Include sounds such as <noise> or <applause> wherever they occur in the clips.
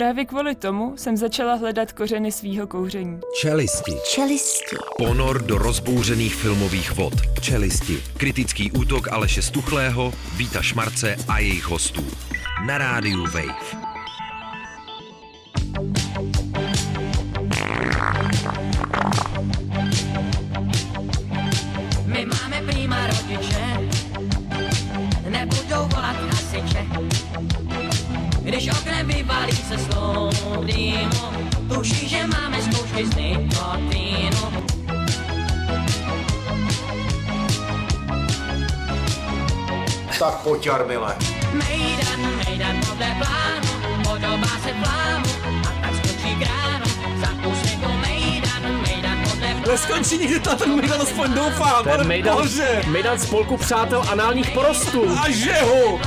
Právě kvůli tomu jsem začala hledat kořeny svýho kouření. Čelisti. Čelisti. Ponor do rozbouřených filmových vod. Čelisti. Kritický útok Aleše Stuchlého, Víta Šmarce a jejich hostů. Na rádiu Wave. Jarmile. Mejdan, mejdan podle plánu, podobá se plánu a tak skočí kránu. Za úsměvkou mejdan, mejdan podle plánu. Neskončí nikdy to ten Mejdan, aspoň doufám, Ten Mejdan, bože. Mejdan spolku přátel análních porostů. A že ho!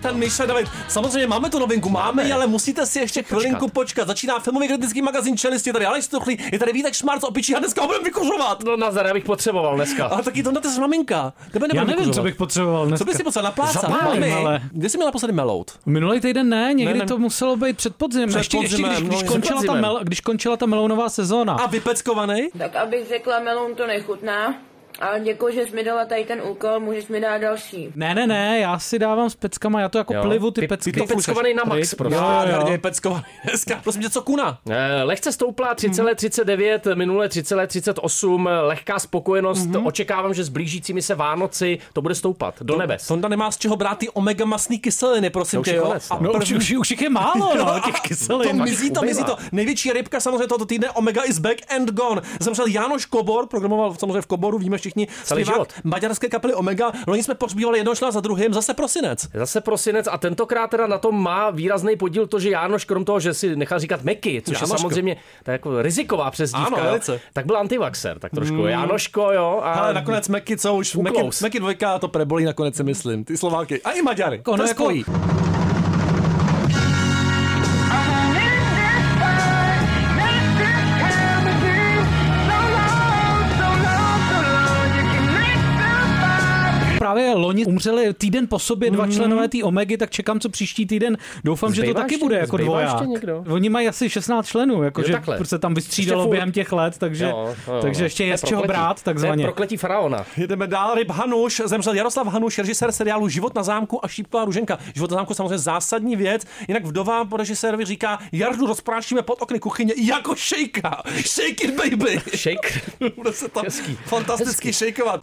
Ten Míša David, samozřejmě máme tu novinku, máme, ji, ale musíte si ještě chvilinku počkat. Začíná filmový kritický magazín Čelisti, tady Aleš Stuchlý, je tady Vítek Šmarc, opičí a dneska ho budeme vykuřovat. No nazar, já bych potřeboval dneska. Ale taky to na z maminka. Tebe Já nevím, co vykuřovat. bych potřeboval Co dneska. bys si potřeboval naplácat? Mami, ale- Kde jsi měla naposledy melout? Minulý týden ne, někdy Ne, ne. to muselo být před podzimem. Před ještě, ještě podzimem, když, no, když, před končila ta mel, když končila ta melounová sezóna. A vypeckovaný? Tak abych řekla, meloun to nechutná, ale děkuji, že jsi mi dala tady ten úkol, můžeš mi dát další. Ne, ne, ne, já si dávám s peckama, já to jako Jo. plivu ty, Ty- pecky. ty to peckovaný na max, prostě. Jo, jo, hrdě jo. vypeckovaný <laughs> dneska. Prosím tě, co kuna? Eh, Lehce stoupla 3,39, minule 3,38, lehká spokojenost. Očekávám, že s blížícími se Vánoci to bude stoupat do nebes. Sonda nemá z čeho brát ty omega masný kyseliny, prosím To tě, je jo. konec, A no. No už, už, už jich je málo, <laughs> no, těch To kyselin. mizí to, mizí to. Největší rybka samozřejmě tohoto týdne, Omega is back and gone. Zemřel Jánoš Kobor, programoval samozřejmě v Koboru, víme všichni, Celý zpěvák život. maďarské kapely Omega. Loni jsme pohřbívali jednoho člena za druhým, zase prosinec. Zase prosinec a tentokrát teda na tom má výrazný podíl to, že Jánoš, krom toho, že si nechal říkat Meky, což Jánoško. je samozřejmě tak jako riziková přezdívka, Ano, jo, velice. tak byl antivaxer, tak trošku. Jánoško, jo. A Ale nakonec Meky, co už, Meky. Meky dvojka to prebolí nakonec si myslím. Ty Slováky. A i Maďary. Ono to je jako- Právě loni umřeli týden po sobě dva členové té Omegy, tak čekám, co příští týden. Doufám, že to Zbývá taky ještě- bude jako zbývá dvoják. Oni mají asi 16 členů, jakože Jo, takhle. se tam vystřídalo během těch let, takže, Jo, jo, takže no. ještě je z čeho brát, takzvaně. prokletí faraona. Jdeme dál. Ryb Hanuš, zemřel Jaroslav Hanuš, režisér seriálu Život na zámku a Šípková Ruženka. Život na zámku samozřejmě zásadní věc. Jinak vdova po režisérovi říká, Jardu rozprášíme pod okny kuchyně jako šejka. Shake it, baby. Shake. <laughs> Bude se tam Hezký. fantasticky šejkovat.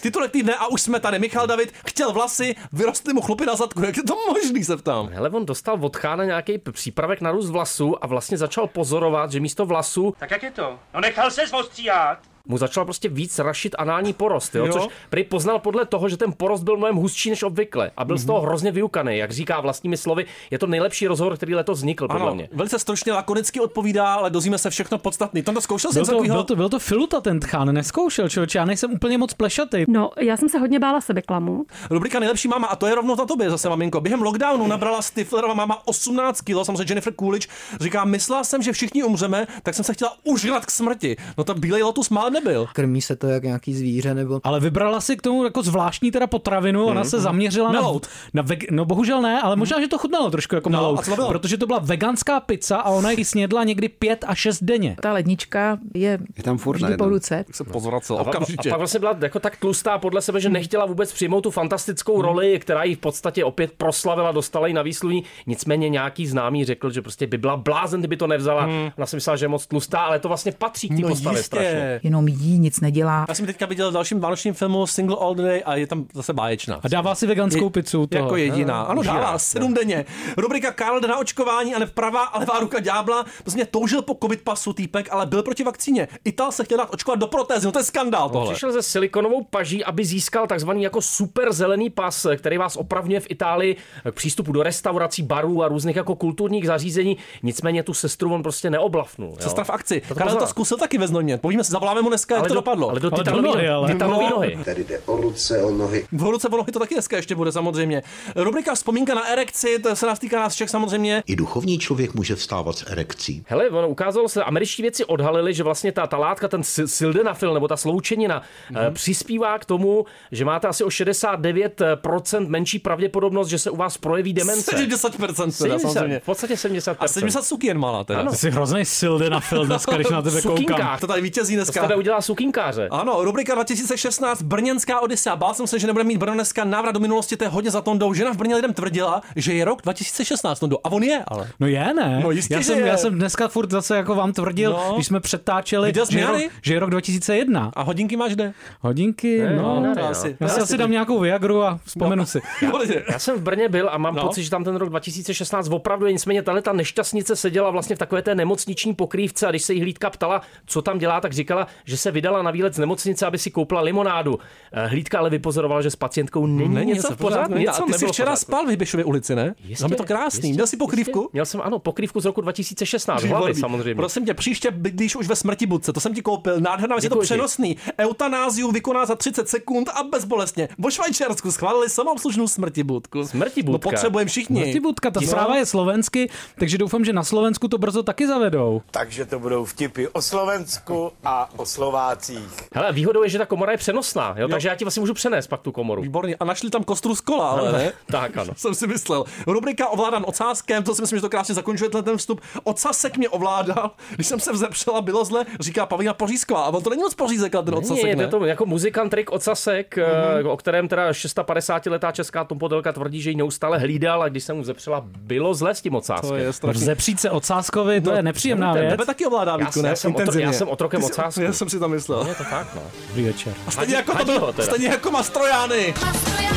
Titulek týdne a už jsme tady. Michal David chtěl vlasy, vyrostly mu chlupy na zadku. Jak je to možný, se ptám. Hele, on dostal od chána nějaký přípravek na růst vlasů a vlastně začal pozorovat, že místo vlasů Tak jak je to? No nechal se ostříhat. Mu začal prostě víc rašit anální porost, jo? Jo. což prý poznal podle toho, že ten porost byl mnohem hustší než obvykle a byl z toho hrozně vyukaný, jak říká vlastními slovy. Je to nejlepší rozhovor, který letos vznikl, podle Ano, mě. velice stručně, lakonicky odpovídá, ale dozvíme se všechno podstatný. Tom to zkoušel jsem Byl to, takovýho... byl, to, byl to filuta ten tchán, neskoušel, člověče, já nejsem úplně moc plešatý. No, já jsem se hodně bála sebeklamu. Rubrika Nejlepší máma, a to je rovnou na tobě zase, maminko. Během lockdownu nabrala Stiflerova máma 18 kg, samozřejmě Jennifer Coolidge. Říká, myslela jsem, že všichni umřeme, tak jsem se chtěla užrat k smrti. No to bílej lotus mál nebyl. Krmí se to jak nějaký zvíře nebo... Ale vybrala si k tomu jako zvláštní teda potravinu, ona se zaměřila na, Melout. na veg, no bohužel ne, ale možná, že to chutnalo trošku jako No, bylo? protože to byla veganská pizza a ona ji snědla někdy pět a šest denně. Ta lednička je, Je tam furt vždy po ruce. Tak se pozvracel A, a okamžitě. pak vlastně byla jako tak tlustá podle sebe, že nechtěla vůbec přijmout tu fantastickou roli, která ji v podstatě opět proslavila, dostala ji na výsluní. Nicméně nějaký známý řekl, že prostě by byla blázen, kdyby to nevzala. Ona si myslela, že je moc tlustá, ale to vlastně patří k té No postavě strašně. jistě. Jenom jí, nic nedělá. Já jsem teďka viděl v dalším vánočním filmu Single All the Day a je tam zase báječná. A dává si veganskou Je- pizzu. Toho. Jako jediná. Ano, užírá. dává sedm denně. Rubrika Karl jde na očkování a ne pravá a levá ruka ďábla. Prostě toužil po covid pasu týpek, ale byl proti vakcíně. Ital se chtěl dát očkovat do protézy. No to je skandál tohle. Přišel ze silikonovou paží, aby získal takzvaný jako super zelený pas, který vás opravňuje v Itálii k přístupu do restaurací, barů a různých jako kulturních zařízení. Nicméně tu sestru on prostě neoblafnul. jo. Sestra v akci. Karel to zkusil taky ve Znojmě. Povíme si, zavoláme mu dneska, jak Ale to do- dopadlo. ale do titanový nohy, ale. titanový nohy. Tady jde o ruce, o nohy. V ruce o nohy to taky dneska ještě bude samozřejmě. Rubrika Vzpomínka na erekci, to se nás týká nás všech samozřejmě. I duchovní člověk může vstávat s erekcí. Hele, ono ukázalo se, američtí věci odhalili, že vlastně ta, ta látka, ten sil- sildenafil nebo ta sloučenina mm-hmm. přispívá k tomu, že máte asi o 69% menší pravděpodobnost, že se u vás projeví demence. 70% teda 70, samozřejmě. v podstatě 70%. A 70 sukien malá teda. Ano. Ty jsi hrozný sildenafil dneska, když na tebe koukám. To tady vítězí dneska. Udělá sukínkáře. Ano, rubrika 2016, Brněnská Odisa. Bál jsem se, že nebude mít Brno dneska návrat do minulosti, to je hodně za Tondou. Žena v Brně lidem tvrdila, že je rok 2016 Tondo. A on je, ale. No je, ne? No jistě, já, jsem, je. já jsem dneska furt zase jako vám tvrdil, No. když jsme přetáčeli, Viděl jsi že je, rok, že je rok 2001. A hodinky máš kde? Hodinky, Ne, no. ne, to ne, asi, no. já si asi dám nějakou Viagru a vzpomenu si. <laughs> Já jsem v Brně byl a mám No. no. pocit, že tam ten rok 2016 opravdu je. Nicméně tahle ta nešťastnice seděla vlastně v takové té nemocniční pokrývce a když se jí hlídka ptala, co tam dělá, tak říkala, že se vydala na výlet z nemocnice, aby si koupila limonádu. Eh, Hlídka ale vypozorovala, že s pacientkou není, Není něco v pořádku. A Něco ty jsi včera pořádku. spal v Hybešově ulici, ne? Jistě, no, je to krásný. jistě, Měl jsi pokrývku? jistě. Měl jsem, ano, pokrývku z roku <laughs> 2016, v hlavě Výborný. samozřejmě. Prosím tě, příště bydlíš už ve smrti budce, to jsem ti koupil. Nádherná věc, je to přenosný. Eutanáziu vykoná za 30 sekund a bezbolestně. Vo Švajčiarsku schválili samoobslužnou smrti budku. Smrti No budka. potřebujeme všichni. Martibudka, ta No. zpráva je slovensky, takže doufám, že na Slovensku to brzo taky zavedou. Takže to budou vtipy o Slovensku a o Slovácích. Hele, výhodou je, že ta komora je přenosná, jo? takže já ti vlastně můžu přenést pak tu komoru. Výborně. A našli tam kostru z kola, ale ne? <laughs> tak, ano. <laughs> jsem si myslel. Rubrika ovládan ocáskem, to si myslím, že to krásně zakončuje tenhle ten vstup. Ocasek mě ovládal, když jsem se vzepřela, bylo zle, říká Pavlína Pořízková. A on to není moc pořízek, ale ten ocasek, ne? je to jako muzikant Rick Ocasek, mm-hmm. o kterém teda 650-letá česká tompodelka tvrdí, že ji neustále hlídal a když jsem mu zepřela, bylo zle s tím ocáskem. To je strašný. Vzepřít se ocáskovi, to No, je nepříjemná ten věc. Tebe taky ovládá Já Vítku, ne? já jsem já jsem otrokem ocásku. Já jsem si tam myslel. Je to tak, no. Dobrý večer. A stejně jako, to Hadí byl, ho teda. stejně jako Mastrojány. Mastrojány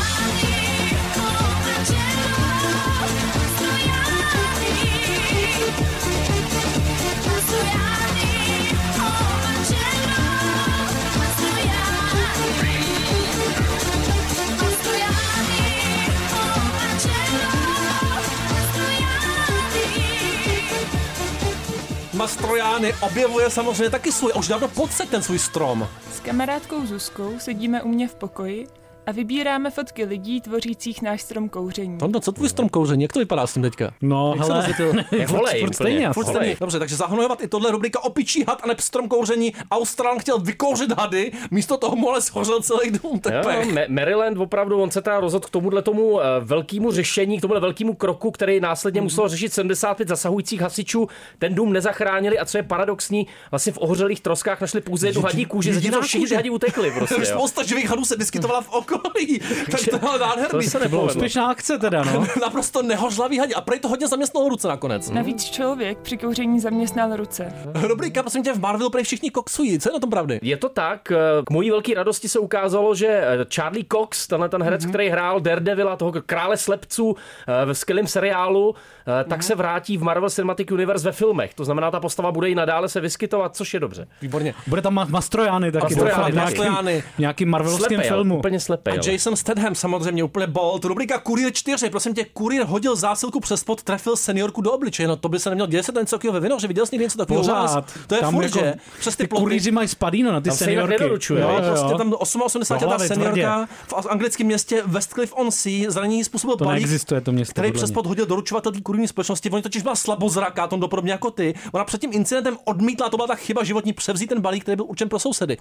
objevuje samozřejmě taky svůj, už dávno podsek ten svůj strom. S kamarádkou Zuzkou sedíme u mě v pokoji a vybíráme fotky lidí tvořících náš strom kouření. Tondo, co tvůj strom kouření, jak to vypadá s tím teďka? No, Jak se hele, rozvětil? <laughs> Je volej, furt stejně. Furt Volej. stejný. Dobře, takže zahnojovat i tohle rubrika opičí had a ne strom kouření. Australan chtěl vykouřit hady, místo toho mu ale schořel celý dům Jo, tepech. Ma- Maryland opravdu, on se teda rozhodl k tomuhle tomu eh, velkému řešení, k tomuhle velkému kroku, který následně musel řešit 75 zasahujících hasičů. Ten dům nezachránili a co je paradoxní, vlastně v ohořelých troskách našli pouze jednu hadí kůži, zatímco všichni hadi utekli prostě. <laughs> Jo. Spousta živých hadů se vyskytovala v okolí. Tak to je nádherný. To se nepovedlo. úspěšná akce teda, no. <laughs> Naprosto nehořlavý hadi. A prej to hodně zaměstnalo ruce nakonec. Navíc člověk při kouření zaměstnal ruce. Rubrika, prosím tě, v Marvel prej všichni koksují. Co je na tom pravdy? Je to tak, eh, k mojí velké radosti se ukázalo, že eh, Charlie Cox, tenhle ten herec, mm-hmm. který hrál Daredevila, toho krále slepců eh, ve skvělém seriálu, tak se vrátí v Marvel Cinematic Universe ve filmech. To znamená, ta postava bude i nadále se vyskytovat, což je dobře. Výborně. Bude tam Ma- Mastrojány taky. Mastrojány, doufám, Mastrojány. marvelovském Slepej, ale, filmu. úplně slepej. A. Jason Statham samozřejmě úplně bold. Rubrika Kurier 4. Prosím tě, kurier hodil zásilku přes pod, trefil seniorku do obličeje. No to by se nemělo. Děje se to něco takového ve Vinohře? Viděl jsi něco takového? Pořád. To je Tam furt, jako že? Přes ty Ty plochy. kurýři mají spadíno na ty Tam se seniorky. nedoručuje, Jo, jo, prostě tam 88 Do letá hlavy, seniorka v anglickém městě Westcliff on Sea zranění způsobil To balík, neexistuje to město. který přes pod hodil doručovatel kurivní společnosti. Oni totiž byla slabozraká, tom podobně jako ty. Ona před tím incidentem odmítla, to byla ta chyba životní, převzít ten balík, který byl určen pro sousedy.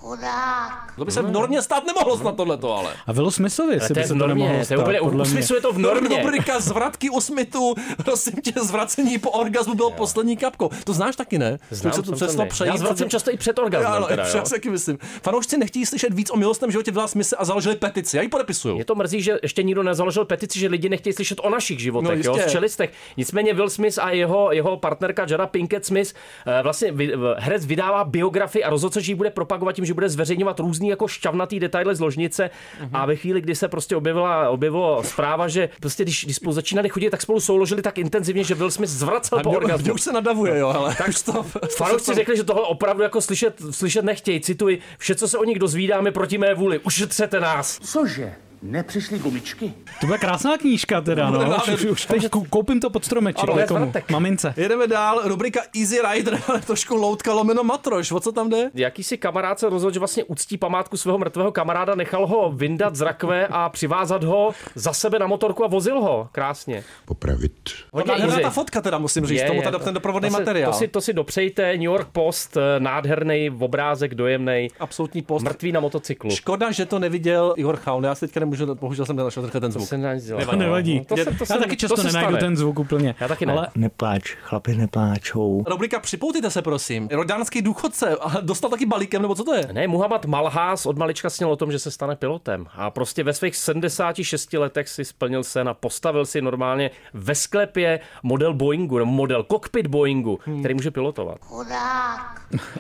To by se v normě stát nemohlo snad tohleto, ale. A Willu Smithovi to by je se v to normě, nemohlo to je stát, úplně, u smyslu je to v normě. Rubrika zvrátky u Smithu, prosím tě, zvracení po orgazmu bylo poslední kapkou. To znáš taky, ne? Znám, se to přeslo přejít. Já zvracím často i před orgazmem. Ano, já si taky myslím. Fanoušci nechtějí slyšet víc o milostném životě Vila Smise a založili petici. Já ji podepisuju. Mě to mrzí, že ještě nikdo nezaložil petici, že lidi nechtějí slyšet o našich životech, No, jo, z čelistech. Nicméně Will Smith a jeho, jeho partnerka Jada Pinkett Smith eh, vlastně herec vydává biografii a rozhodl se, že ji bude propagovat tím, že bude zveřejňovat různý jako šťavnatý detaily z ložnice Mhm. a ve chvíli, kdy se prostě objevila, objevilo zpráva, že prostě když, když spolu začínali chodit, tak spolu souložili tak intenzivně, že Will Smith zvracel A po orgazmu. už se nadavuje, jo, ale tak <laughs> to, <laughs> Fanoušci řekli, že tohle opravdu jako slyšet, slyšet nechtějí. Cituji, vše, co se o nich dozvídáme proti mé vůli. Ušetřete nás. Cože? Nepřišly gumičky? To byla krásná knížka teda, no. Už, už, už teď kou- koupím to pod stromeček. Ano, někomu. vratek. Mamince. Jedeme dál, rubrika Easy Rider, <laughs> ale trošku loutka lomeno matroš. O co tam jde? Jakýsi kamarád se rozhodl, že vlastně uctí památku svého mrtvého kamaráda, nechal ho vyndat z rakve a přivázat ho za sebe na motorku a vozil ho. Krásně. Popravit. Hodně Nádherná easy. ta fotka teda, musím říct, Je, tomu je, ten doprovodný to si- materiál. To si, to si dopřejte, New York Post, eh, nádherný obrázek, dojemný. Absolutní post. Mrtvý na motocyklu. Škoda, že to neviděl Igor Chaun. Já si teďka nemůžu, bohužel jsem nenašel tenhle ten To zvuk. se nedá nic dělat. To nevadí. To se, to se, Já taky to často se nenajdu stane. ten zvuk úplně. Já taky ne. Ale Nepláč, chlapi nepláčou. Rubrika Připoutejte se, prosím. Rodánský důchodce a dostal taky balíkem, nebo co to je? Ne, Muhammad Malhás od malička sněl o tom, že se stane pilotem. A prostě ve svých 76 letech si splnil sen a postavil si normálně ve sklepě model Boeingu, nebo model cockpit Boeingu, Hmm. který může pilotovat.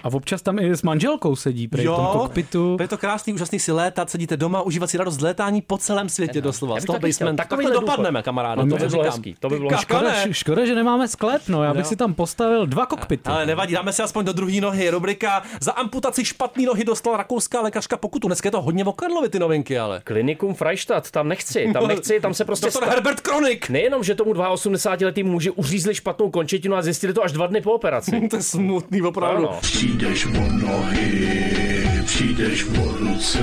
a občas tam i s manželkou sedí, prej v tom kokpitu. je to krásný, úžasný si létat, sedíte doma, užívat si radost z létání po celém světě doslova. Z toho Takhle důchod. dopadneme, kamaráde. No, to by bylo hezký, to by bylo Škoda, škoda, že nemáme sklep, no. Já bych si tam postavil dva kokpity. Ale nevadí, dáme si aspoň do druhé nohy. Rubrika za amputaci špatný nohy dostala rakouská lékařka pokutu. Dneska je to hodně v Karlovy ty novinky, ale. Klinikum Freistadt, tam nechci, tam nechci, tam se prostě... Doktor Herbert Kronik. Nejenom, že tomu 82-letý muži uřízli špatnou končetinu a zjistili to až dva dny po operaci. <laughs> to je smutný, opravdu. Ano. Přijdeš o nohy, přijdeš o ruce.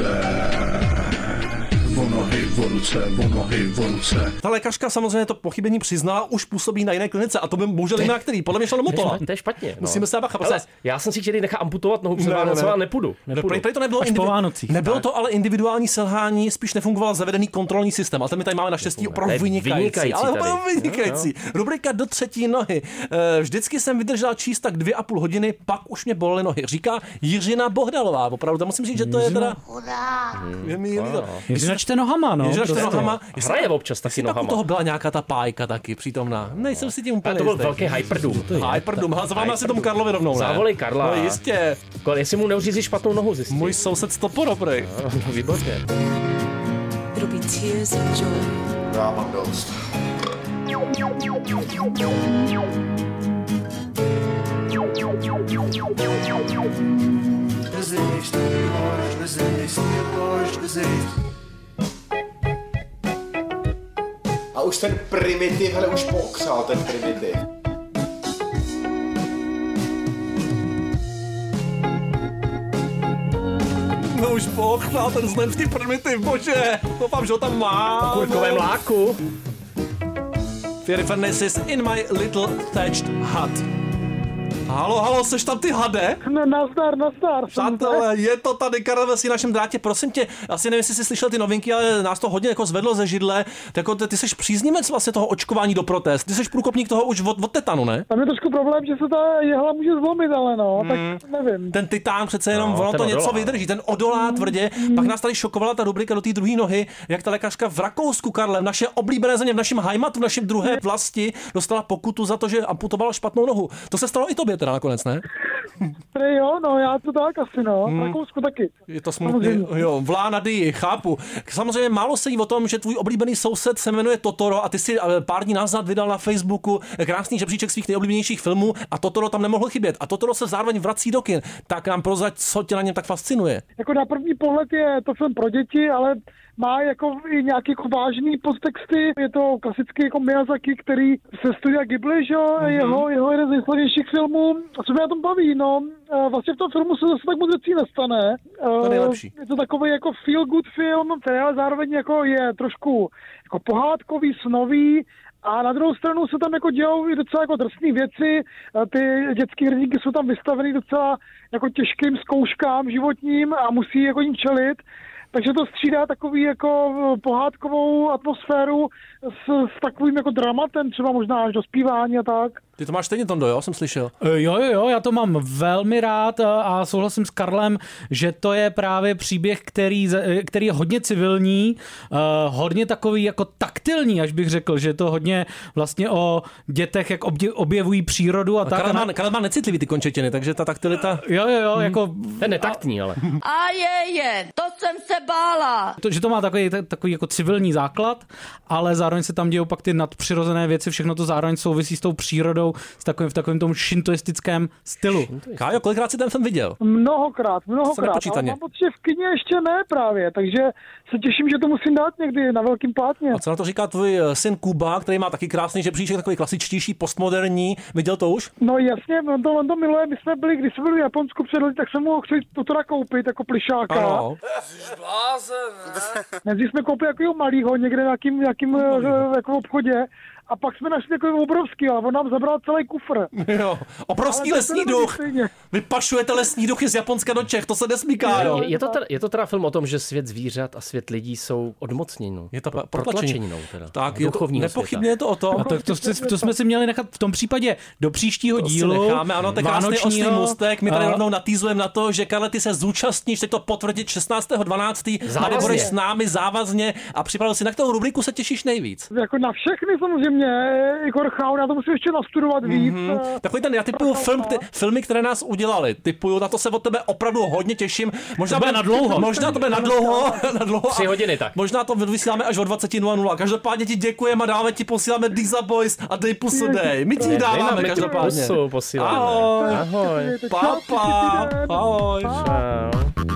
O nohy, o ruce, o nohy, o ruce. Ta lékařka samozřejmě to pochybení přiznala, už působí na jiné klinice a to by bohužel jiná který. Podle mě šlo do To je Motola. špatně, to je špatně. No. Musíme se bacha, Ale já jsem si chtěl nechat amputovat nohu před Ne, ne, ne. Ale nepůjdu. nepůjdu. Prej, prej to nebylo, Až po Vánocích. nebylo to ale individuální selhání, spíš nefungoval zavedený kontrolní systém. Ale ten my tady máme naštěstí opravdu vynikající. vynikající ale opravdu vynikající. Rubrika do třetí nohy. Eh, Vždycky jsem vydržela číst tak dvě a půl hodiny, pak už mě bolely nohy. Říká Jiřina Bohdalová. Opravdu, tam musím říct, že to je teda... Je mi líto. Jestli načte nohama, no. Načte prostě. nohama, jestli- Hraje občas taky jestli pak u nohama. toho byla nějaká ta pájka taky přítomná. Nejsem si tím úplně Ale to byl velký. Hyperdoom. Ale zavoláme asi tomu Karlovi rovnou, ne? Zavolej Karla. No jistě. Kol- Jestli mu neuřízí špatnou nohu, zjistí. Můj soused Stoporo, prej. No, výborně. Of joy. Já mám dost. Gesicht. A už ten primitiv, hele, už pookřál ten primitiv. No už pochnal ten zlevský primitiv, bože. Doufám, že ho tam má. Kurkové mláku. Fairy Furnaces in my little thatched hut. Halo, halo, seš tam ty hade? No, nazdar, nazdar. Přátelé, je to tady Karel Veselý na našem drátě. Prosím tě, asi nevím, jestli jsi slyšel ty novinky, ale nás to hodně jako zvedlo ze židle. Tak jako ty, ty jsi příznivec vlastně toho očkování do protest. Ty jsi průkopník toho už od, od tetanu, ne? Tam je trošku problém, že se ta jehla může zlomit, ale no, Hmm. tak nevím. Ten titán přece jenom, No, ono to něco odolá. vydrží, ten odolá tvrdě. Pak nás tady šokovala ta rubrika do té druhé nohy, jak ta lékařka v Rakousku, Karle, v naše oblíbené země, v našem Heimatu, v našem druhé vlasti, dostala pokutu za to, že amputovala špatnou nohu. To se stalo i tobě teda nakonec, ne? Prej jo, no, já to tak asi, no. Hmm. Rakousku taky. Je to smutný, Samozřejmě. jo, vlána dy, chápu. Samozřejmě málo se jí o tom, že tvůj oblíbený soused se jmenuje Totoro a ty si pár dní nazad vydal na Facebooku krásný žebříček svých nejoblíbenějších filmů a Totoro tam nemohl chybět. A Totoro se zároveň vrací do kin. Tak nám prozrať, co tě na něm tak fascinuje. Jako na první pohled je to film pro děti, ale má jako i nějaký jako vážný podtexty. Je to klasický jako Miyazaki, který se studia Ghibli, že Mhm. jeho, jeho jeden z nejslavnějších filmů. A co mě na tom baví, no, vlastně v tom filmu se zase tak moc věcí nestane. To je nejlepší. Je to takový jako feel good film, který ale zároveň jako je trošku jako pohádkový, snový, a na druhou stranu se tam jako dějou i docela jako drsné věci. Ty dětské hrdinky jsou tam vystaveny docela jako těžkým zkouškám životním a musí jako jim čelit. Takže to střídá takový jako eh, pohádkovou atmosféru s, s takovým jako dramatem, třeba možná až do zpívání a tak. Ty to máš stejně, Tondo, jo, jsem slyšel. E, Jo, jo, jo, já to mám velmi rád a- souhlasím s Karlem, že to je právě příběh, který, e, který je hodně civilní, eh, hodně takový jako taktilní, až bych řekl, že je to hodně vlastně o dětech, jak objevují přírodu a, A tak. Karel, má, Karel má necitlivý ty končetiny, takže ta taktilita... Jo, jo, jo, jako... Ten netaktní, ale. A je, je, to jsem se bála. To, že to má takový, takový jako civilní základ, ale zároveň se tam dějou pak ty nadpřirozené věci, všechno to zároveň souvisí s tou přírodou hrajou s takovým, v takovém tom šintoistickém stylu. Kájo, kolikrát jsi ten film viděl? Mnohokrát, mnohokrát. Ale mám pocit, že v kině ještě ne právě, takže se těším, že to musím dát někdy na velkým plátně. A co na to říká tvůj eh, syn Kuba, který má taky krásný žebříček, takový klasičtější, postmoderní. Viděl to už? No jasně, on to, on to miluje. My jsme byli, když jsme byli v Japonsku před lety, tak jsem mu ho chtěl to teda koupit jako plišáka. Ano. Nejdřív jsme koupili takového malého někde v nějakým, nějakým eh, jako obchodě a pak jsme našli takový obrovský, ale on nám zabral celý kufr. <laughs> Jo, obrovský Ale lesní duch. Vy pašujete lesní duchy z Japonska do Čech, to se nesmí, Kájo. Je, je, to teda, je to teda film o tom, že svět zvířat a svět lidí jsou odmocněnou. Je to pro- protlačení. protlačeninou teda. Tak, je to, nepochybně světa. je to o tom. A to, to, to, to jsme si měli nechat v tom případě do příštího To si dílu. necháme, ano, je krásný oslý můstek. My tady rovnou natýzujeme na to, že Karle, ty se zúčastníš, teď to potvrdit 16.12. a Závazně. budeš s námi závazně a připravil si, na kterou rubriku se těšíš nejvíc. Jako na všechny samozřejmě, Igor Chaun, já to musím ještě nastudovat víc. Mhm. eh, Takový ten, já typuju film, ty, filmy, které nás udělali. Typuju, na to se od tebe opravdu hodně těším. Možná To bude na dlouho. Možná to bude na dlouho. na dlouho Tři hodiny tak. Možná to vysíláme až o 20.00. Každopádně ti děkujeme a dáme ti posíláme Diesel Boys a Dej pusu dej. My ti dáváme my každopádně. pusu posíláme. Ahoj. Ahoj. Papa. Ahoj. Čau. Dej,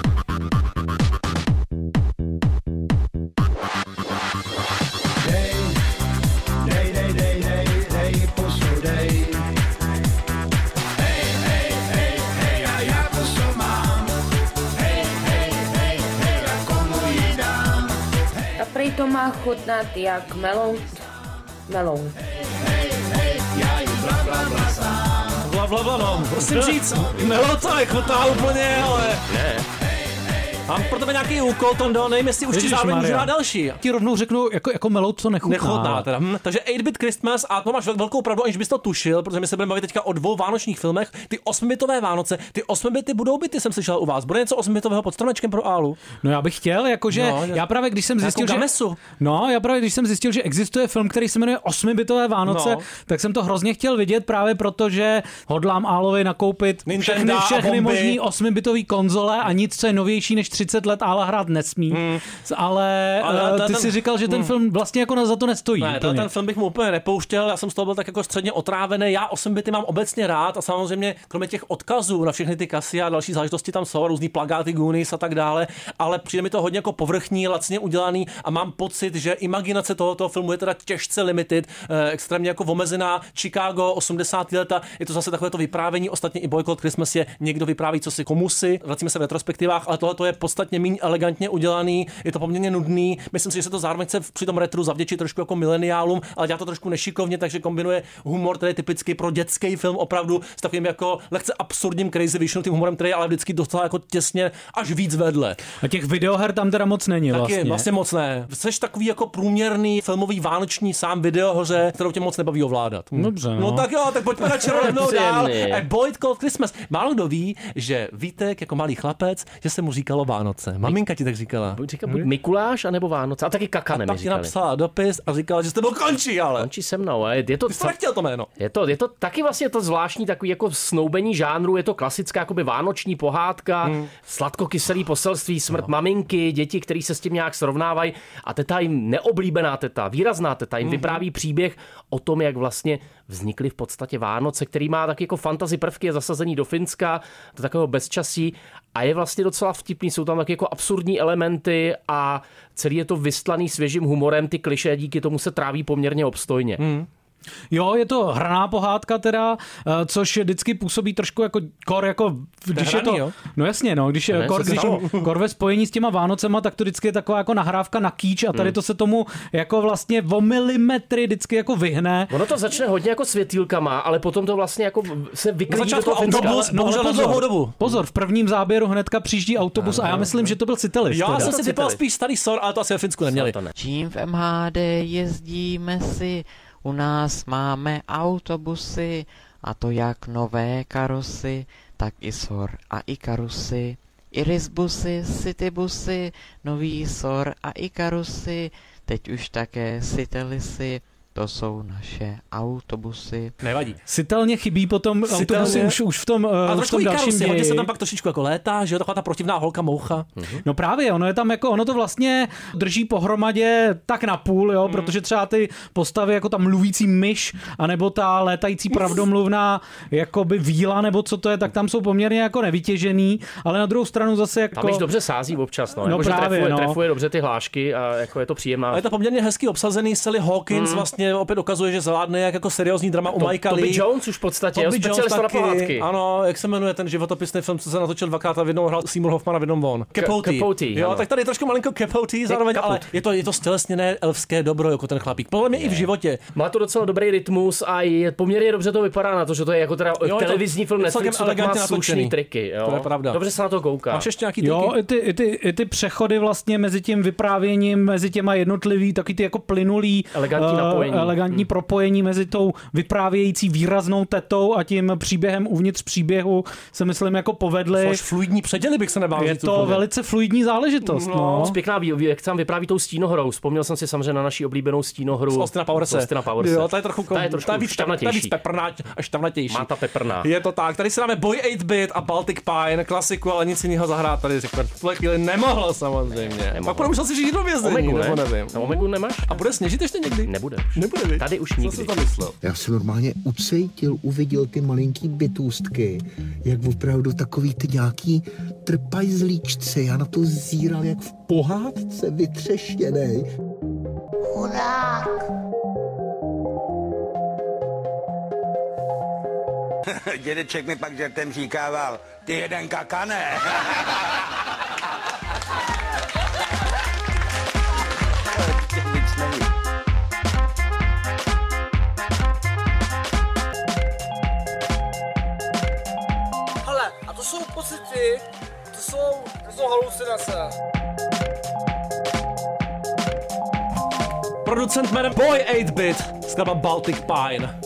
má chutnat jak bla sám. Bla, bla, bla, no. Musím říct, Melo to nechutná úplně, ale... Ne. Mám pro tebe nějaký úkol, Tondo, nevím, jestli už ti zároveň můžu dát další. Ti rovnou řeknu, jako, jako melou to nechutná. Nechutná teda. Hm. Takže 8-bit Christmas a to máš vel- velkou pravdu, aniž bys to tušil, protože my se budeme bavit teďka o dvou vánočních filmech. Ty 8-bitové Vánoce, ty 8-bity budou byty, jsem slyšel u vás. Bude něco 8-bitového pod stromečkem pro Álu? No já bych chtěl, jakože No, že- já právě když jsem zjistil, že... gamesu. No, já právě když jsem zjistil, že existuje film, který se jmenuje 8-bitové Vánoce, No. tak jsem to hrozně chtěl vidět právě proto, že hodlám Álovi nakoupit Nintendo všechny, všechny možný 8-bitové konzole a nic, co je novější než 30 let Ála hrát nesmí. Ale, Ale ale ten- ty ten- si říkal, že ten Hmm. film vlastně jako na za to nestojí. Ne, úplně. ten, film bych mu úplně nepouštěl, já jsem z toho byl tak jako středně otrávený. Já 8 bity mám obecně rád a samozřejmě kromě těch odkazů na všechny ty kasy a další záležitosti tam jsou, různý plagáty, Goonies a tak dále, ale přijde mi to hodně jako povrchní, lacně udělaný a mám pocit, že imaginace tohoto filmu je teda těžce limited, eh, extrémně jako omezená. Chicago, 80. leta, je to zase takové to vyprávění, ostatně i Boycott Christmas je někdo vypráví, co si komu si, vracíme se v retrospektivách, ale tohle to je podstatně méně elegantně udělaný, je to poměrně nudný. Myslím si, že se to zároveň chce při tom retru zavděčit trošku jako mileniálům, ale dělá to trošku nešikovně, takže kombinuje humor, který je typický pro dětský film opravdu s takovým jako lehce absurdním crazy vyšinutým humorem, který je ale vždycky docela jako těsně až víc vedle. A těch videoher tam teda moc není Taky vlastně. vlastně moc ne. Jsi takový jako průměrný filmový vánoční sám videohoře, kterou tě moc nebaví ovládat. Hm. Dobře, No. no. tak jo, tak pojďme radši rovnou dál. A Boyd Called Christmas. Málo kdo ví, že Vítek jako malý chlapec, že se mu říkalo Vánoce. Maminka ti tak říkala. Buď říká buď Mikuláš, anebo Vánoce. A taky Kakane mi Pak ti říkali. napsala dopis a říkala, že s tebou končí, ale. Končí se mnou. a Je, je to, Ty jsi to nechtěl to jméno. je to, je to taky vlastně to zvláštní takový jako snoubení žánru, je to klasická jakoby vánoční pohádka, hmm. sladkokyselý poselství, smrt no. maminky, děti, který se s tím nějak srovnávají a teta jim neoblíbená teta, výrazná teta jim Mhm. vypráví příběh o tom, jak vlastně vznikly v podstatě Vánoce, který má taky jako fantasy prvky, je zasazený do Finska, do takového bezčasí a je vlastně docela vtipný, jsou tam taky jako absurdní elementy a celý je to vystlaný svěžím humorem, ty kliše díky tomu se tráví poměrně obstojně. Hmm. Jo, je to hraná pohádka teda, eh, což vždycky působí trošku jako kor, jako když je hraný, to, jo? no jasně, no, když, Ne, je kor, když kor ve spojení s těma Vánocema, tak to vždycky je taková jako nahrávka na kýč a tady Hmm. to se tomu jako vlastně o milimetry vždycky jako vyhne. Ono to začne hodně jako světýlkama, ale potom to vlastně jako se vyklidí do toho Finska. autobus, Ale- bohužel na dlouhou dobu. Pozor, v prvním záběru hnedka přijíždí autobus a já myslím, že to byl Citelis. Já teda. jsem si typoval spíš starý sor, ale to asi ve Finsku neměli. To ne. Čím v MHD jezdíme si, u nás máme autobusy, a to jak nové karosy, tak i SOR a i karusy. Irisbusy, citybusy, nový SOR a i karusy, teď už také Citelisy, to jsou naše autobusy. Nevadí. Citelně chybí potom Citelně. autobusy už, už v tom, uh, A už v trošku tom dalším karusy, hodně se ději. tam pak trošičku jako létá, že jo, taková ta protivná holka moucha. No právě, ono je tam jako, ono to vlastně drží pohromadě tak na půl, jo, protože třeba ty postavy jako ta mluvící myš, anebo ta létající pravdomluvná jakoby víla, nebo co to je, tak tam jsou poměrně jako nevytěžený, ale na druhou stranu zase jako... Tam dobře sází občas, no. No jako, že právě, trefuje, no. trefuje dobře ty hlášky a jako je to příjemná. Ale je to poměrně hezky obsazený, Sally Hawkins Mm. vlastně opět dokazuje, že zvládne jak jako seriózní drama u To- Mikea Toby Lee. Jones už v podstatě, jo, Toby specialista Jones na taky, pohádky. Ano, jak se jmenuje ten životopisný film, co se natočil dvakrát a v jednou hrál Seymour Hoffman a v jednom von. Capote. Capote, Jo, ano. tak tady je trošku malinko Capote zároveň, Kaput. ale je to, je to stělesněné elfské dobro, jako ten chlapík. Podle mě i v životě. Má to docela dobrý rytmus a je, poměrně dobře to vypadá na to, že to je jako teda Jo, je to- televizní film je Netflixu, tak má slušný triky. Jo? To je pravda. Dobře se na to kouká. Máš ještě nějaký Jo, triky? i ty, i, ty, i ty přechody vlastně mezi tím vyprávěním, mezi těma jednotlivý, taky ty jako plynulý Elegantní eh, napojení. Hmm. elegantní propojení mezi tou vyprávějící výraznou tetou a tím příběhem uvnitř příběhu se myslím jako povedly. Až fluidní předěly bych se nebál Je to úplně. velice fluidní záležitost. No. Moc pěkná, jak tam vypráví tou stínohrou. Vzpomněl jsem si samozřejmě na naší oblíbenou stínohru. Z Austina Powerse. Z Austina Powerse. Jo, ta je trochu, ta je trošku ta je víc, ta je víc peprná, až šťavnatější. Má ta peprná. Je to tak. Tady si dáme Boy 8-bit a Baltic Pine, klasiku, ale nic jiného zahrát tady řekl. V tuhle chvíli nemohl samozřejmě. Nemohl. Pak budeme muset si žít do vězení, Omegu, ne? nebo nevím. No, Omegu nemáš? A bude sněžit ještě někdy? Nebude. Nebude, viď? Tady už Co nikdy. jsi to myslel? Já jsem normálně ucejtil, uviděl ty malinký bytůstky, jak opravdu takový ty nějaký trpajzlíčci. Já na to zíral jak v pohádce vytřeštěnej. Chudák. <laughs> Dědeček mi pak žertem říkával, ty jeden kakane. <laughs> Hele, pocity, to jsou, to jsou halucinace. Producent jménem Boy 8-bit, skladba Baltic Pine.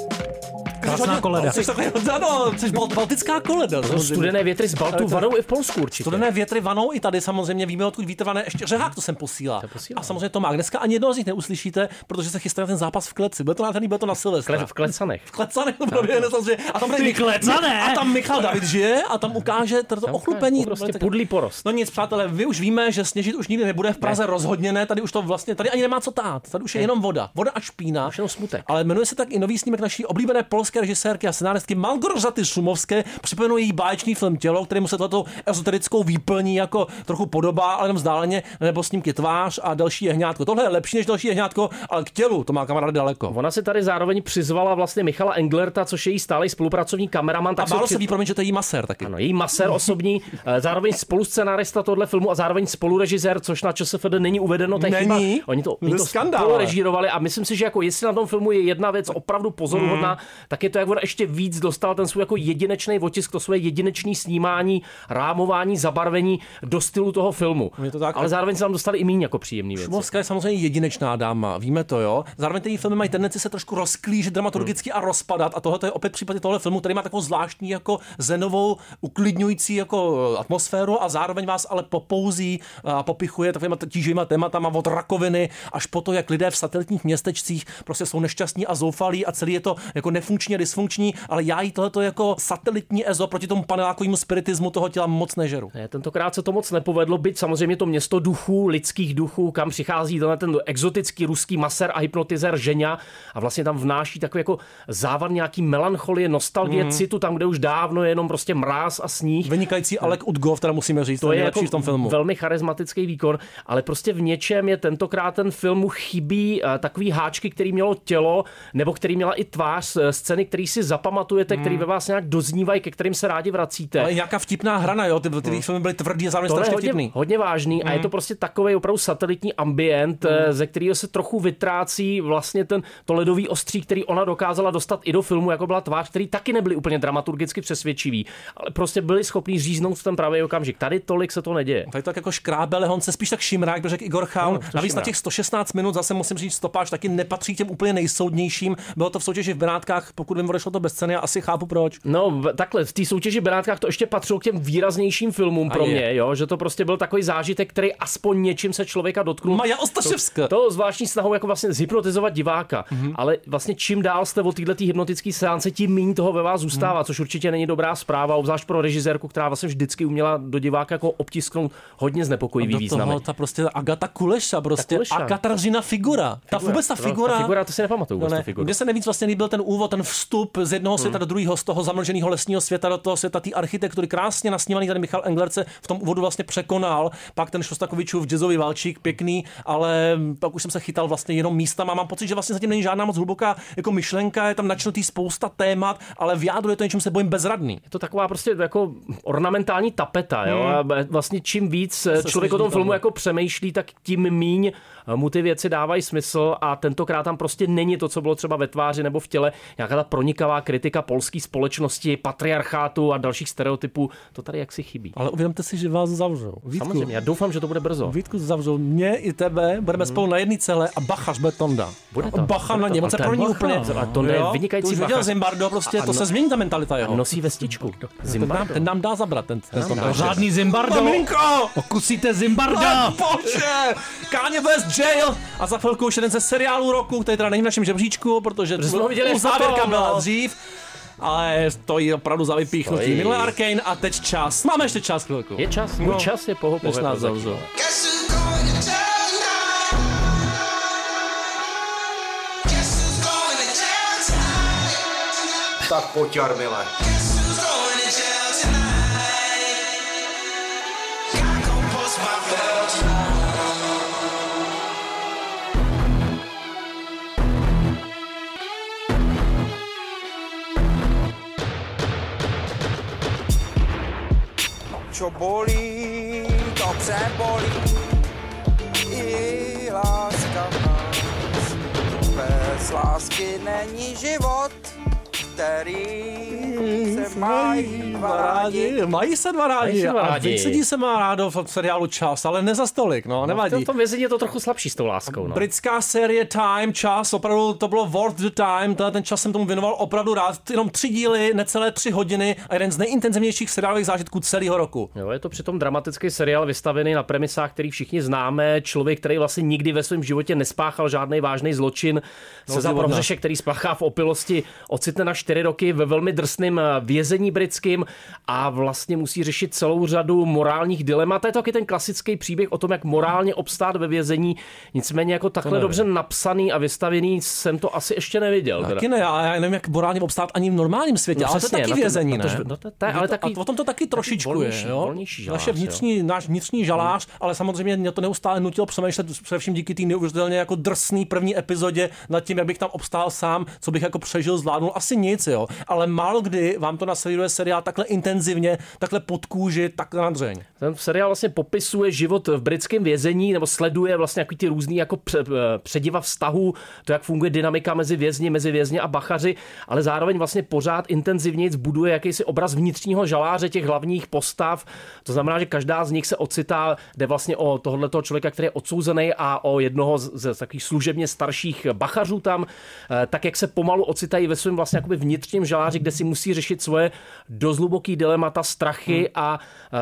Krásná koleda. Jsi takový, <laughs> ano, jsi baltická koleda. To studené větry z Baltu to- vanou i v Polsku určitě. Studené větry vanou i tady samozřejmě víme, odkud vítr vane. Ještě řehák to sem posílá. A samozřejmě to má. Dneska ani jednoho z nich neuslyšíte, protože se chystá na ten zápas v kleci. Bude to nádherný, bude to na Silvestra. Kle- v klecanech. V klecanech to proběhne samozřejmě. A tam Ty klecané! A tam Michal David žije a tam ukáže to ochlupení. Prostě pudlý porost. No nic, přátelé, vy už víme, že sněžit už nikdy nebude v Praze rozhodně ne. Tady už to vlastně, tady ani nemá co tát. Tady už je jenom voda. Voda a špína. Už jenom smutek. Ale jmenuje se tak i nový snímek naší oblíbené polské režisérky a scenáristky Malgorzaty Šumovské. Připomenu její báječný film Tělo, kterému se tohleto ezoterickou výplní jako trochu podobá, ale jenom vzdáleně, nebo snímky tvář a další jehňátko. Tohle je lepší než další jehňátko, ale k tělu to má kamarád daleko. Ona si tady zároveň přizvala vlastně Michala Englerta, což je její stálý spolupracovník kameraman. A Tak málo při- se ví, promiň, že to je její masér taky. Ano, její masér osobní, eh, zároveň spoluscenárista tohle filmu a zároveň spolurežisér, což na ČSFD není uvedeno. To Není? chyba. Oni to, oni to skandál, spolurežírovali a myslím si, že jako jestli na tom filmu je jedna věc opravdu pozoruhodná, Hmm. tak je to, jak on ještě víc dostal ten svůj jako jedinečný otisk, to svoje jedinečné snímání, rámování, zabarvení do stylu toho filmu. Je to tak. Ale zároveň se tam dostali i méně jako příjemný věci. Šumovská je samozřejmě jedinečná dáma, víme to, jo. Zároveň ty filmy mají tendenci se trošku rozklížit dramaturgicky a rozpadat a tohle je opět případ tohle filmu, který má takovou zvláštní jako zenovou uklidňující jako atmosféru a zároveň vás ale popouzí a popichuje takovýma tíživýma tématama od rakoviny až po to, jak lidé v satelitních městečcích prostě jsou nešťastní a zoufalí a celý je to jako nefunkční a dysfunkční, ale já jí tohleto jako satelitní ezo proti tomu panelákovému spiritismu toho těla moc nežeru. Ne, tentokrát se to moc nepovedlo, byť samozřejmě to město duchů, lidských duchů, kam přichází tenhle ten exotický ruský maser a hypnotizér Ženя a vlastně tam vnáší takový jako závan nějaký melancholie, nostalgie, Mhm. citu, tam, kde už dávno je jenom prostě mráz a sníh. Vynikající Alek Udgov, teda musíme říct, To je jako v tom filmu. velmi charismatický výkon, ale prostě v něčem je tentokrát ten filmu chybí eh, takový háčky, který mělo tělo, nebo který měla i tvář, eh, scény, který si zapamatujete, který ve vás nějak doznívají, ke kterým se rádi vracíte. Ale nějaká vtipná hrana, jo, ty, ty hmm. filmy byly tvrdý a zároveň strašně hodně, vtipný. hodně vážný a je to prostě takový opravdu satelitní ambient, mm. ze kterého se trochu vytrácí vlastně ten to ledový ostří, který ona dokázala dostat i do filmu, jako byla tvář, který taky nebyly úplně dramaturgicky přesvědčivý, ale prostě byli schopni říznout v ten pravý okamžik. Tady tolik se to neděje. Tady to tak jako škrábele, on se spíš tak šimrák, by řekl Igor Chaun. No, Navíc na těch 116 minut zase musím říct, stopáž taky nepatří těm úplně nejsoudnějším. Bylo to v soutěži v Benátkách, pokud pokud vím, odešlo to bez ceny a asi chápu proč. No, takhle, v té soutěži v Benátkách to ještě patřilo k těm výraznějším filmům A pro je. mě, jo, že to prostě byl takový zážitek, který aspoň něčím se člověka dotknul. Maja Ostaševská. To, to zvláštní snahou jako vlastně zhypnotizovat diváka, Mhm. ale vlastně čím dál jste od této hypnotické seance, tím méně toho ve vás zůstává, Mhm. což určitě není dobrá zpráva, obzvlášť pro režisérku, která vlastně vždycky uměla do diváka jako obtisknout hodně znepokojivý toho ta prostě Agata Kuleša, prostě Kuleša. a Katarzyna figura. Ta Figura. vůbec ta No, figura. ta figura, to si nepamatuju No, ne. Mně se nejvíc vlastně líbil ten úvod, ten vstup z jednoho světa do druhého, z toho zamlženého lesního světa do toho světa té architektury. Krásně nasnívaný tady Michal Englerce v tom úvodu vlastně překonal. Pak ten Šostakovičův jazzový valčík, pěkný, ale pak už jsem se chytal vlastně jenom místama. Mám pocit, že vlastně zatím není žádná moc hluboká jako myšlenka, je tam načnutý spousta témat, ale v jádru je to něčím se bojím bezradný. Je to taková prostě jako ornamentální tapeta, jo? Hmm. A vlastně čím víc Se člověk o tom filmu tam. jako přemýšlí, tak tím míň mu ty věci dávají smysl a tentokrát tam prostě není to, co bylo třeba ve tváři nebo v těle, nějaká ta pronikavá kritika polské společnosti, patriarchátu a dalších stereotypů, to tady jaksi chybí. Ale uvědomte si, že vás zavřou. Vítku, Samozřejmě, já doufám, že to bude brzo. Vítku zavřou mě i tebe, budeme spolu na jedné celé a bachař bude Tonda. Bude to, Bacha bude na on se to je pro ní úplně. A Tonda je vynikající viděl. Zimbardo, prostě A to no- se změní ta mentalita jeho. Nosí vestičku. Ten nám, Zimbardo. ten nám dá zabrat, ten, ten. Řádný Zimbardo. Maminko! Okusíte Zimbarda. Bože! Kanye West Jail a za chvilku už jeden ze seriálů roku, který teda není v našem žebříčku, protože Protože jsme ho viděli závěrka byla no. dřív. Ale stojí opravdu za vypíchnutí. Minulé Arkane a teď čas. Máme ještě čas chvilku. Je čas, můj čas je poho, Než nás. Tak pojď, Jarmile. Čo bolí, to přebolí. I láska v nás. Bez lásky není život, který se mají dva rádi. Mají se dva rádi. Mají se dva A rádi. Vincentík se má rádo v seriálu Čas, ale ne za stolik, no, No, nevadí. v tom vězení je to trochu slabší s tou láskou. No. Britská série Time, čas, opravdu to bylo worth the time, tenhle ten čas jsem tomu věnoval opravdu rád, jenom tři díly, necelé tři hodiny a jeden z nejintenzivnějších seriálových zážitků celého roku. Jo, je to přitom dramatický seriál vystavený na premisách, který všichni známe. Člověk, který vlastně nikdy ve svém životě nespáchal žádný vážný zločin, se za prohřešek, který spáchá v opilosti, ocitne na čtyři roky ve velmi drsném eh, vězení britským a vlastně musí řešit celou řadu morálních dilemat. To je taky ten klasický příběh o tom, jak morálně obstát ve vězení. Nicméně jako takhle dobře napsaný a vystavený jsem to asi ještě neviděl. teda. Taky ne, já nevím, jak morálně obstát ani v normálním světě, No ale to je přesně, taky vězení, na to- ne? no to- to ale taky- a o tom to taky trošičku volnější- je, jo? volnější žalář, Naše vnitřní, náš vnitřní žalář, ale samozřejmě mě to neustále nutilo přemýšlet, především díky té neuvěřitelně jako drsný první epizodě nad tím, jak bych tam obstál sám, co bych jako přežil, zvládnul, asi nic, jo. Ale málo kdy vám to naservíruje seriál takhle intenzivně, takhle pod kůži, takhle na dřeň. Ten seriál vlastně popisuje život v britském vězení, nebo sleduje vlastně jaký ty různý jako eh, přediva vztahů, to, jak funguje dynamika mezi vězni, mezi vězni a bachaři, ale zároveň vlastně pořád intenzivněji buduje jakýsi obraz vnitřního žaláře těch hlavních postav. To znamená, že každá z nich se ocitá, jde vlastně o tohoto člověka, který je odsouzený a o jednoho z, z takových služebně starších bachařů tam, eh, tak jak se pomalu ocitají ve svém vlastně vnitřním žaláři, kde si musí řešit svoje dost hluboký dilemata, strachy Hmm. a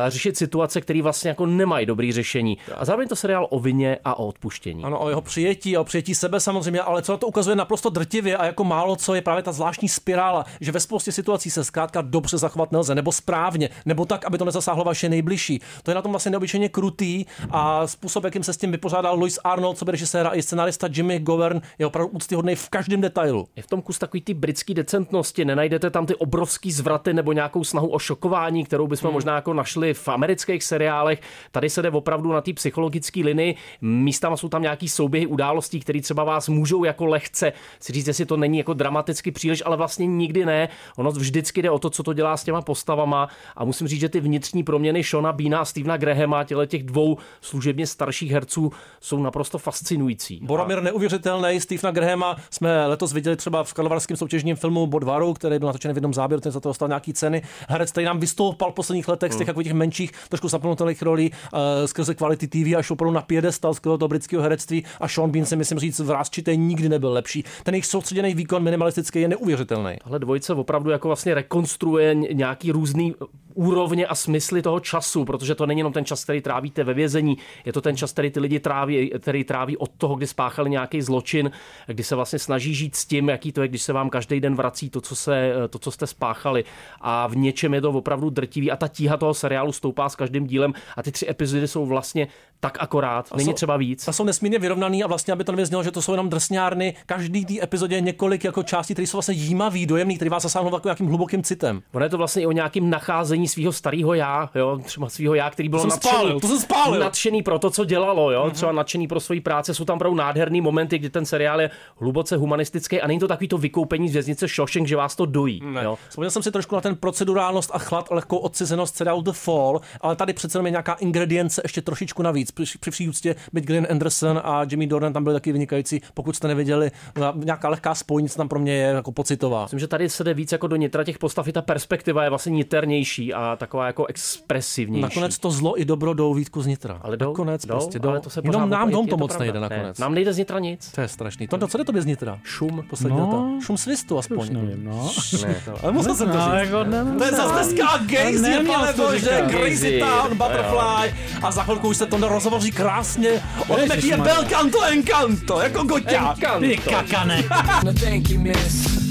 řešit situace, které vlastně jako nemají dobrý řešení. A zároveň to seriál o vině a o odpuštění. Ano, o jeho přijetí, o přijetí sebe samozřejmě, ale co to ukazuje naprosto drtivě a jako málo co je právě ta zvláštní spirála, že ve spoustě situací se zkrátka dobře zachovat nelze, nebo správně, nebo tak, aby to nezasáhlo vaše nejbližší. To je na tom vlastně neobyčejně krutý a způsob, jakým se s tím vypořádal Louis Arnold, co by režiséra i scenarista Jimmy Govern, je opravdu úctyhodný v každém detailu. Je v tom kus takový ty britský decentnosti, nenajdete tam ty obrovský zvraty nebo nějakou snahu o šokování, kterou bychom Hmm. možná jako našli v amerických seriálech. Tady se jde opravdu na té psychologické linii. Místama jsou tam nějaký souběhy událostí, které třeba vás můžou jako lehce si říct, jestli to není jako dramaticky příliš, ale vlastně nikdy ne. Ono vždycky jde o to, co to dělá s těma postavama. A musím říct, že ty vnitřní proměny Shona Beana a Stevena Grahama, těle těch dvou služebně starších herců, jsou naprosto fascinující. Boromir neuvěřitelný, Stevena Grahama jsme letos viděli třeba v karlovarském soutěžním filmu Bodvaru, který byl natočený v jednom záběru, ten za to dostal nějaký ceny. Herec, který nám vystoupal v posledních letech z těch jako těch menších, trošku zapnutelých rolí uh, skrze kvality TV a šel opravdu na piedestal skvělého toho britského herectví a Sean Bean si myslím říct v Rázčité nikdy nebyl lepší. Ten jejich soustředěný výkon minimalistický je neuvěřitelný. Tahle dvojice opravdu jako vlastně rekonstruuje nějaký různý úrovně a smysly toho času, protože to není jenom ten čas, který trávíte ve vězení, je to ten čas, který ty lidi tráví, který tráví od toho, kdy spáchali nějaký zločin, kdy se vlastně snaží žít s tím, jaký to je, když se vám každý den vrací to, co, se, to, co jste spáchali. A v něčem je to opravdu drtivý a ta tíha toho seriálu stoupá s každým dílem a ty tři epizody jsou vlastně tak akorát, A není třeba víc. A jsou nesmírně vyrovnaný a vlastně, aby to nevyznělo, že to jsou jenom drsňárny, každý té epizodě je několik jako částí, které jsou vlastně jímavý, dojemný, který vás zasáhnou jako nějakým hlubokým citem. Ono je to vlastně i o nějakým nacházení svého starého já, jo, třeba svého já, který byl To nadšený, spálil, to jsem spálil. nadšený pro to, co dělalo, jo, třeba nadšený pro svoji práce, jsou tam opravdu nádherný momenty, kdy ten seriál je hluboce humanistický a není to takový to vykoupení z věznice Shawshank, že vás to dojí. Ne. Jo. Vzpomněl jsem si trošku na ten procedurálnost a chlad, lehkou odcizenost seriálu The Fall, ale tady přece jenom je nějaká ingredience ještě trošičku navíc. Při, při vší úctě, byť Glenn Anderson a Jimmy Dornan tam byli taky vynikající. Pokud jste nevěděli, na- nějaká lehká spojnice tam pro mě je jako pocitová. Myslím, že tady se jde víc jako do nitra těch postav, i ta perspektiva je vlastně niternější a taková jako expresivnější. Nakonec to zlo i dobro jdou Vítku z nitra. ale jdou, nakonec jdou, prostě ale jdou. to se Jenom nám dom to moc nejde Ne, nakonec. nám nejde z nitra nic. To je strašný. To, co jde tobě z nitra? Šum poslední No. Šum svistu aspoň. Nevím, no. Ne, ale musel jsem to No, říct. jako ne- to je zase dneska Neměl pane to bože. Crazy. Town, Butterfly. A za chvilku už se to rozhovoří krásně. Od je bel canto encanto, jako goťák. Ty kakane. No thank you, miss.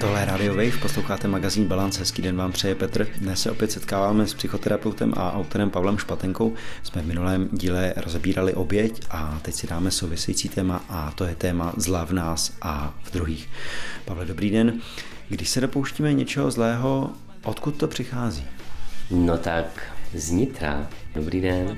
Tohle je Radio Wave, posloucháte magazín Balance, hezký den vám přeje Petr. Dnes se opět setkáváme s psychoterapeutem a autorem Pavlem Špatenkou. Jsme v minulém díle rozebírali oběť a teď si dáme související téma a to je téma zla v nás a v druhých. Pavle, dobrý den. Když se dopouštíme něčeho zlého, odkud to přichází? No tak z nitra. Dobrý den.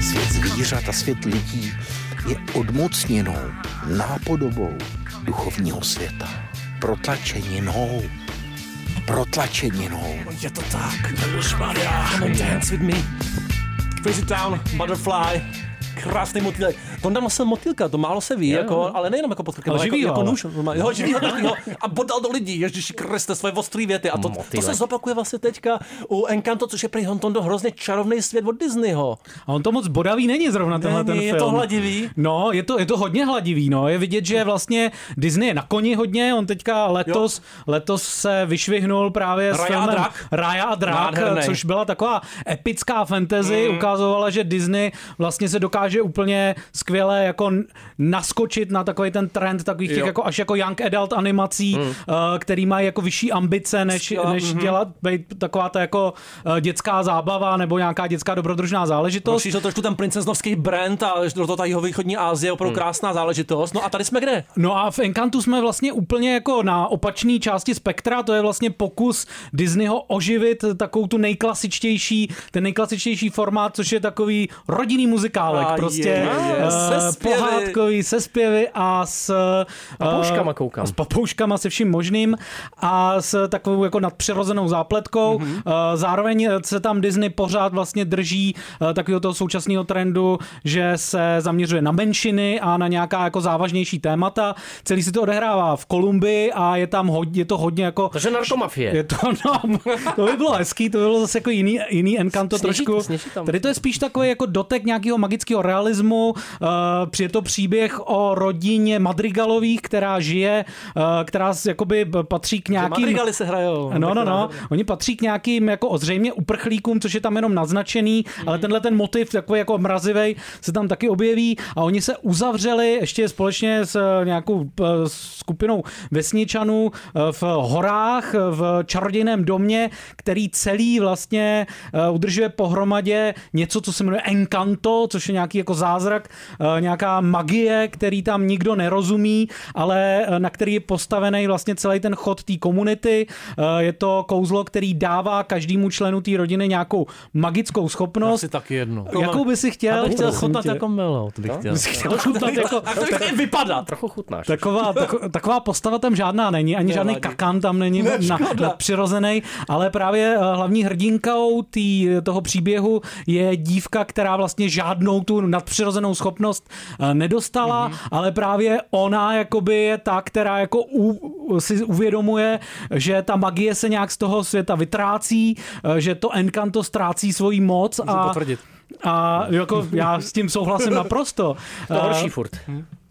Svět zvířat a svět lidí je odmocněnou nápodobou duchovního světa. Protlačeninou. Protlačeninou. Je to tak. Ježišmarja. Come and dance with me. Crazy Town, Butterfly, krásný motýlek. Tonda nosil motýlka, to málo se ví, Jo, jako, jo. ale nejenom jako pod krkem, Ale ale jako, živýho, jako ale. nůž. normálně. Jo, živýho, <laughs> takovýho. A bodal do lidí, Ježíši Kriste, svoje ostrý věty. A to, to se zopakuje vlastně teďka u Encanto, což je prý Hontondo hrozně čarovný svět od Disneyho. A on to moc bodavý není zrovna tenhle ten Není, film. je to hladivý. No, je to, je to hodně hladivý, no. Je vidět, že vlastně Disney je na koni hodně, on teďka letos, letos se vyšvihnul právě s Raja a filmem drak. Raja a drak, což byla taková epická fantasy, Mm. ukazovala, že Disney vlastně se dokáže úplně skvěle jako naskočit na takový ten trend takových těch Jo. jako až jako young adult animací, Mm. uh, který mají jako vyšší ambice, než, Skvělá, než mhm. dělat být taková ta jako uh, dětská zábava nebo nějaká dětská dobrodružná záležitost. Rozšířil trošku ten princeznovský brand a do toho ta jihovýchodní Asie je opravdu krásná záležitost. No a tady jsme kde? No a v Encantu jsme vlastně úplně jako na opačné části spektra, to je vlastně pokus Disneyho oživit takovou tu nejklasičtější, ten nejklasičtější formát, což je takový rodinný muzikálek, A prostě je, je, eh, se zpěvy. pohádkový, se zpěvy a s eh, Papouškama koukám. S papouškama, se vším možným a s takovou jako nadpřirozenou zápletkou. Mhm. Mm-hmm. Zároveň se tam Disney pořád vlastně drží eh, takového toho současného trendu, že se zaměřuje na menšiny a na nějaká jako závažnější témata. Celý se to odehrává v Kolumbii a je tam hodně, je to hodně jako... Takže narkomafie. Je to, no, to by bylo hezký, to by bylo zase jako jiný, jiný Encanto Sněží- trošku. sněží tam. Tady to je spíš takový jako dotek nějakého magického realismu. Uh, je to příběh o rodině Madrigalových, která žije, uh, která jakoby patří k nějakým... Madrigali se hrajou. No, no, no. Oni patří k nějakým jako zřejmě uprchlíkům, což je tam jenom naznačený, Mhm. ale tenhle ten motiv takový jako mrazivej se tam taky objeví a oni se uzavřeli ještě společně s eh, nějakou eh, skupinou vesničanů eh, v horách, v čarodějném domě, který celý vlastně eh, udržuje pohromadě něco, co se jmenuje Encanto, což je nějaký jako zázrak, eh, nějaká magie, který tam nikdo nerozumí, ale eh, na který je postavený vlastně celý ten chod té komunity. Eh, Je to kouzlo, který dává každému členu té rodiny nějakou magickou schopnost. Asi taky jednu. Jakou by si chtěl? Já bych chtěl chutnat jako Melo, to bych chtěl. Bys chtěl chutnat jako- A to bych chtěl vypadat. Trochu chutnáš. Taková, tako, taková postava tam žádná není, ani žádný kakan tam není Ne, na, škoda. nadpřirozený, ale právě hlavní hrdinkou tý, toho příběhu je dívka, která vlastně žádnou tu nadpřirozenou schopnost eh, nedostala, Mhm. mm-hmm. ale právě ona jakoby je ta, která jako u, si uvědomuje, že ta magie se nějak z toho světa vytrácí, eh, že to Encanto ztrácí svoji moc Můžu a potvrdit. a jako já s tím souhlasím <laughs> naprosto. To horší Eh, furt.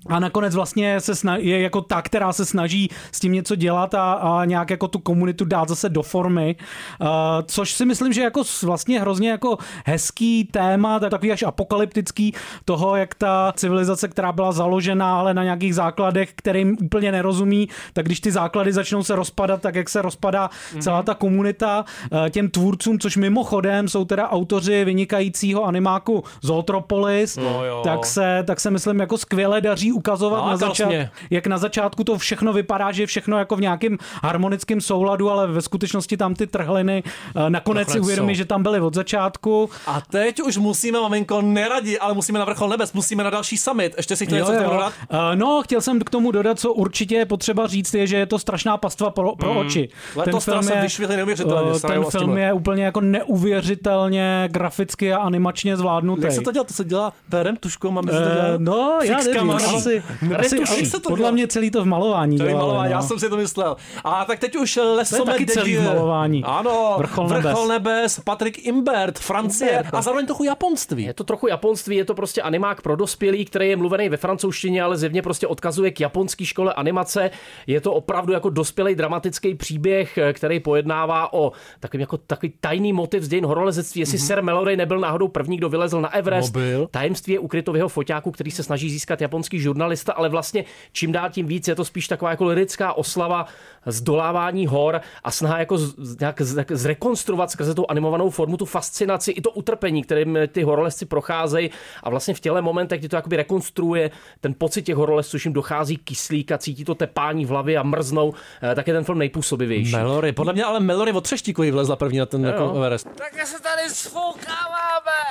A nakonec vlastně se sna- je jako ta, která se snaží s tím něco dělat a, a nějak jako tu komunitu dát zase do formy, uh, což si myslím, že jako vlastně hrozně jako hezký téma, tak- takový až apokalyptický toho, jak ta civilizace, která byla založena, ale na nějakých základech, kterým úplně nerozumí, tak když ty základy začnou se rozpadat, tak jak se rozpadá celá ta komunita. Uh, těm tvůrcům, což mimochodem jsou teda autoři vynikajícího animáku Zootropolis, No jo. tak se, tak se myslím jako skvěle daří ukazovat na Lákal začátku, jak na začátku to všechno vypadá, že je všechno jako v nějakém harmonickém souladu, ale ve skutečnosti tam ty trhliny eh, nakonec si uvědomí, že tam byly od začátku. A teď už musíme, maminko, neradi, ale musíme na vrchol nebes, musíme na další summit. Ještě si chtěl něco dodat? Eh, No, chtěl jsem k tomu dodat, co určitě je potřeba říct, je, že je to strašná pastva pro, pro Mm. oči. Letos vyšvihli neuvěřitelně, eh, Sarajevo ten film je úplně jako neuvěřitelně graficky a animačně zvládnutý. Jak se to dělá? To se dělá perem, tuškou, máme dělat? no, já nevím, no. Asi, asi, Retuší. Jak se to podle dělá? mě celý to v malování To je dělali, malování, no. já jsem si to myslel. A tak teď už Lesome taky celý v malování. Ano, Vrchol Vrchol nebes. nebes, Patrik Imbert, Francie Imbert, no. a zároveň trochu japonství. Je to trochu japonství, je to prostě animák pro dospělý, který je mluvený ve francouzštině, ale zjevně prostě odkazuje k japonské škole animace. Je to opravdu jako dospělý dramatický příběh, eh, který pojednává o takový jako takový tajný motiv z dějin horolezectví. Jestli mm-hmm. Sir Mallory nebyl náhodou první, kdo vylezl na Everest. No byl. Tajemství je ukryto v jeho foťáku, který se snaží získat japonský žurnalista, ale vlastně čím dál tím víc je to spíš taková jako lirická oslava zdolávání hor a snaha jako z, nějak z, jak zrekonstruovat skrze tu animovanou formu tu fascinaci i to utrpení, kterým ty horolezci procházejí a vlastně v těle momentech, kdy to jakoby rekonstruuje ten pocit těch horolezců, že jim dochází kyslík a cítí to tepání v hlavě a mrznou, eh, tak je ten film nejpůsobivější. Melory, podle mě ale Melory od Třeštíkovi vlezla první na ten jako Everest. Tak se tady sfoukáváme.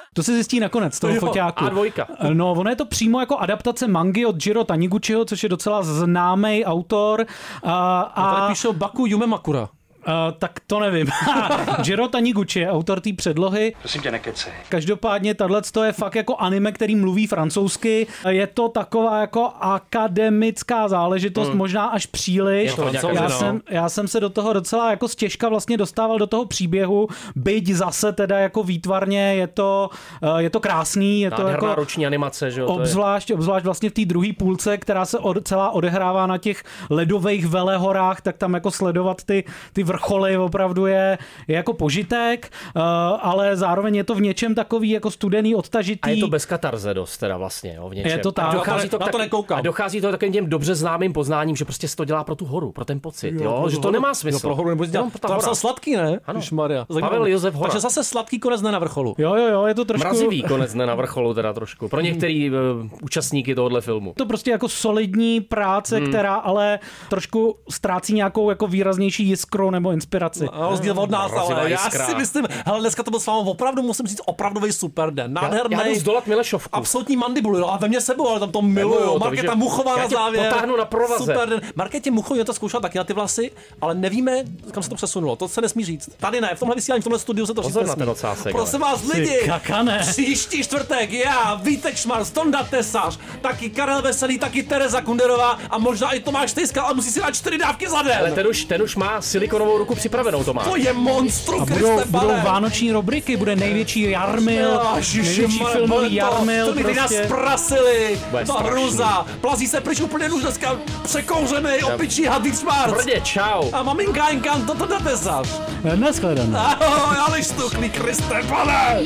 <laughs> To se zjistí nakonec, toho Jo, foťáku. A2. No, ono je to přímo jako adaptace mangy od Jiro Taniguchiho, což je docela známý autor. A, A a tady píšou Baku Yume Makura. Uh, tak to nevím. <laughs> Jiro Taniguchi je autor té předlohy. Prosím tě, nekecej. Každopádně tahle to je fakt jako anime, který mluví francouzsky. Je to taková jako akademická záležitost, Hmm. možná až příliš. To já, no. jsem, já jsem se do toho docela jako stěžka vlastně dostával do toho příběhu, byť zase teda jako výtvarně je to, eh, je to krásný, je to jako roční animace, že jo? Obzvlášť, obzvlášť vlastně v té druhé půlce, která se od, celá odehrává na těch ledových velehorách, tak tam jako sledovat ty, ty vrcholy opravdu je, je jako požitek, uh, ale zároveň je to v něčem takový jako studený, odtažitý. A je to bez katarze dost teda vlastně, jo, v něčem. Je to tak. A dochází to, Na to tak- nekoukám. A dochází to takovým těm dobře známým poznáním, že prostě se to dělá pro tu horu, pro ten pocit, jo, Jo, pro že to horu. nemá Jo, smysl. pro horu nebo Jenom dělat. pro To ta napsal hora. sladký, ne? Ano. Maria. Pavel Josef Hora. Takže zase sladký konec ne na vrcholu. Jo, jo, jo, je to trošku... Mrazivý konec ne na vrcholu teda trošku. Pro některý uh, účastníky tohohle filmu. to prostě jako solidní práce, Hmm. která ale trošku ztrácí nějakou jako výraznější jiskru nebo inspiraci. Na rozdíl od nás, ale já si myslím, hele, dneska to byl s vámi opravdu, musím říct, opravdový super den. Já, Nádherný. já jdu zdolat Milešovku. Absolutní mandibulu, no a ve mně sebou, ale tam to miluju. to Markéta že- Muchová já na závěr. potáhnu na provaze. Super den. Markétě Muchová to zkoušela taky na ty vlasy, ale nevíme, kam se to přesunulo. To se nesmí říct. Tady ne, v tomhle vysílání, v tomhle studiu se to říct Pozor na nesmí. ten ocásek, Prosím vás, lidi, kakane. příští čtvrtek já, Vítek Šmar, Tonda Tesař, taky Karel Veselý, taky Tereza Kunderová a možná i Tomáš Tejska, ale musí si dát čtyři dávky za den. Ale ten už, ten už má silikonovou ruku připravenou, to má. To je monstrum, A budou, budou vánoční rubriky, bude největší jarmil, největší filmový bude to- jarmil. To mi nás Prostě. prasili. Strašný. hruza. Plazí se pryč úplně už dneska překouřený opičí hadvík šmárc. Brdě, čau. A maminka Enkan, to to dáte zaš. Neshledanou. Ahoj, ale štuklý, Kriste, pane.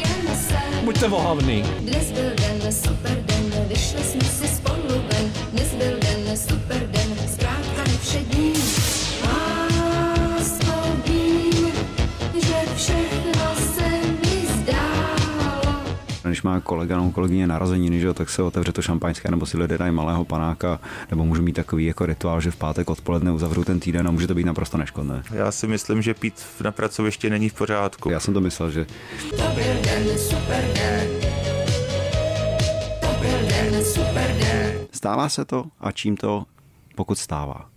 Buďte vohavný. Dnes byl den, super Když má kolega nebo kolegyně narozeniny, že jo, tak se otevře to šampaňské, nebo si lidé dají malého panáka, nebo můžu mít takový jako rituál, že v pátek odpoledne uzavřu ten týden a může to být naprosto neškodné. Já si myslím, že pít na pracovišti není v pořádku. Já jsem to myslel, že To byl den, super den. To byl den, super den. stává se to a čím to, pokud stává.